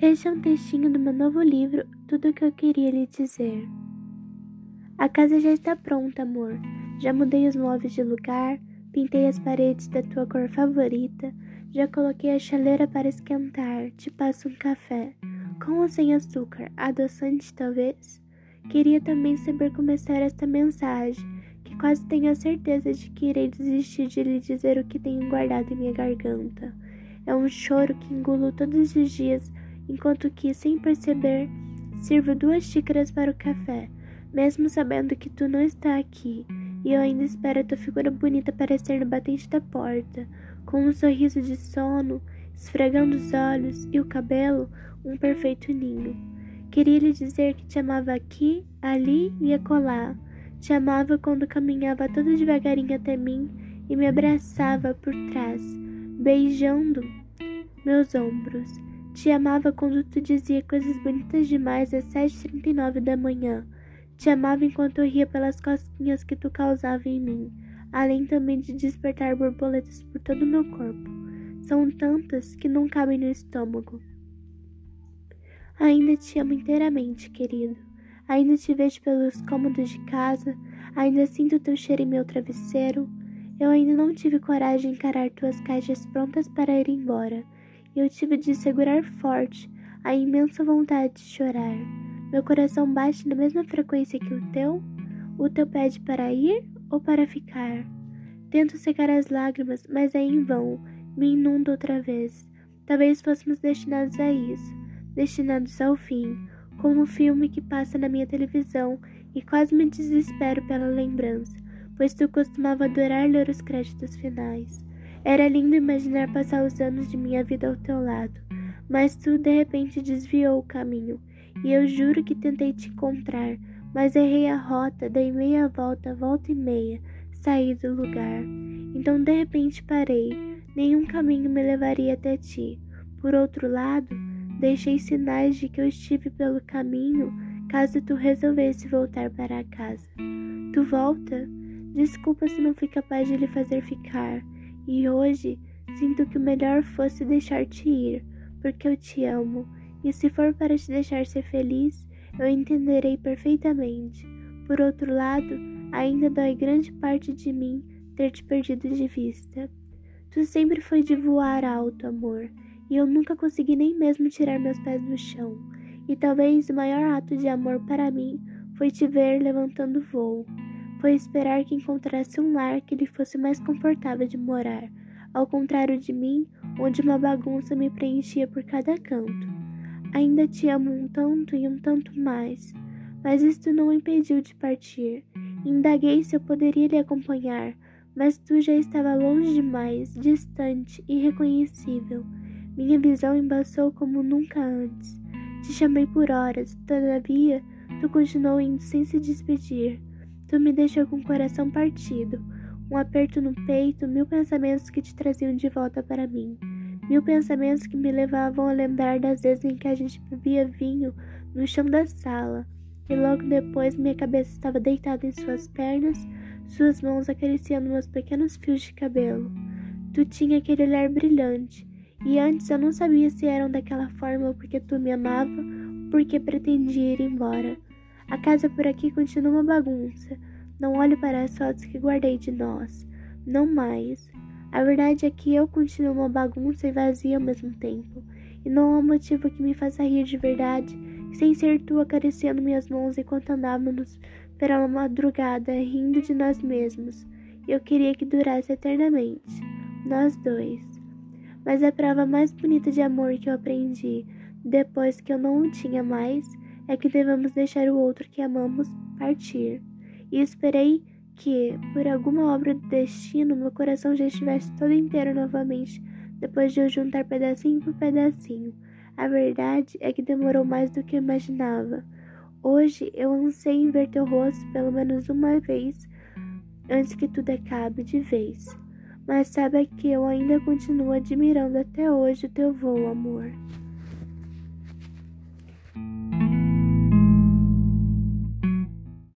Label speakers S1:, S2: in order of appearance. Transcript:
S1: Este é um textinho do meu novo livro, Tudo o que eu queria lhe dizer. A casa já está pronta, amor. Já mudei os móveis de lugar, pintei as paredes da tua cor favorita, já coloquei a chaleira para esquentar, te passo um café. Com ou sem açúcar, adoçante talvez? Queria também saber começar esta mensagem, que quase tenho a certeza de que irei desistir de lhe dizer o que tenho guardado em minha garganta. É um choro que engulo todos os dias enquanto que, sem perceber, sirvo duas xícaras para o café, mesmo sabendo que tu não está aqui, e eu ainda espero a tua figura bonita aparecer no batente da porta, com um sorriso de sono, esfregando os olhos e o cabelo, um perfeito ninho. Queria lhe dizer que te amava aqui, ali e acolá. Te amava quando caminhava todo devagarinho até mim e me abraçava por trás, beijando meus ombros. Te amava quando tu dizia coisas bonitas demais às 7h39 da manhã. Te amava enquanto eu ria pelas cosquinhas que tu causava em mim, além também de despertar borboletas por todo o meu corpo. São tantas que não cabem no estômago. Ainda te amo inteiramente, querido. Ainda te vejo pelos cômodos de casa, ainda sinto teu cheiro em meu travesseiro. Eu ainda não tive coragem de encarar tuas caixas prontas para ir embora eu tive de segurar forte a imensa vontade de chorar. Meu coração bate na mesma frequência que o teu? O teu pede para ir ou para ficar? Tento secar as lágrimas, mas é em vão, me inundo outra vez. Talvez fôssemos destinados a isso, destinados ao fim, como um filme que passa na minha televisão e quase me desespero pela lembrança, pois tu costumava adorar ler os créditos finais. Era lindo imaginar passar os anos de minha vida ao teu lado, mas tu de repente desviou o caminho, e eu juro que tentei te encontrar, mas errei a rota, dei meia volta, volta e meia, saí do lugar. Então de repente parei, nenhum caminho me levaria até ti. Por outro lado, deixei sinais de que eu estive pelo caminho caso tu resolvesse voltar para casa. Tu volta? Desculpa se não fui capaz de lhe fazer ficar. E hoje sinto que o melhor fosse deixar-te ir, porque eu te amo, e se for para te deixar ser feliz, eu entenderei perfeitamente. Por outro lado, ainda dói grande parte de mim ter te perdido de vista. Tu sempre foi de voar alto, amor, e eu nunca consegui nem mesmo tirar meus pés do chão. E talvez o maior ato de amor para mim foi te ver levantando voo foi esperar que encontrasse um lar que lhe fosse mais confortável de morar, ao contrário de mim, onde uma bagunça me preenchia por cada canto. Ainda te amo um tanto e um tanto mais, mas isto não o impediu de partir. Indaguei se eu poderia lhe acompanhar, mas tu já estava longe demais, distante, irreconhecível. Minha visão embaçou como nunca antes. Te chamei por horas, todavia, tu continuou indo sem se despedir. Tu me deixou com o coração partido, um aperto no peito, mil pensamentos que te traziam de volta para mim. Mil pensamentos que me levavam a lembrar das vezes em que a gente bebia vinho no chão da sala, e logo depois minha cabeça estava deitada em suas pernas, suas mãos acariciando meus pequenos fios de cabelo. Tu tinha aquele olhar brilhante, e antes eu não sabia se eram daquela forma porque tu me amava ou porque pretendia ir embora. A casa por aqui continua uma bagunça. Não olho para as fotos que guardei de nós. Não mais. A verdade é que eu continuo uma bagunça e vazia ao mesmo tempo. E não há motivo que me faça rir de verdade, sem ser tu acariciando minhas mãos enquanto andávamos pela madrugada, rindo de nós mesmos. Eu queria que durasse eternamente. Nós dois. Mas a prova mais bonita de amor que eu aprendi, depois que eu não o tinha mais, é que devemos deixar o outro que amamos partir. E esperei que, por alguma obra do destino, meu coração já estivesse todo inteiro novamente, depois de eu juntar pedacinho por pedacinho. A verdade é que demorou mais do que imaginava. Hoje eu anseio em ver teu rosto pelo menos uma vez antes que tudo acabe de vez. Mas saiba que eu ainda continuo admirando até hoje o teu voo, amor.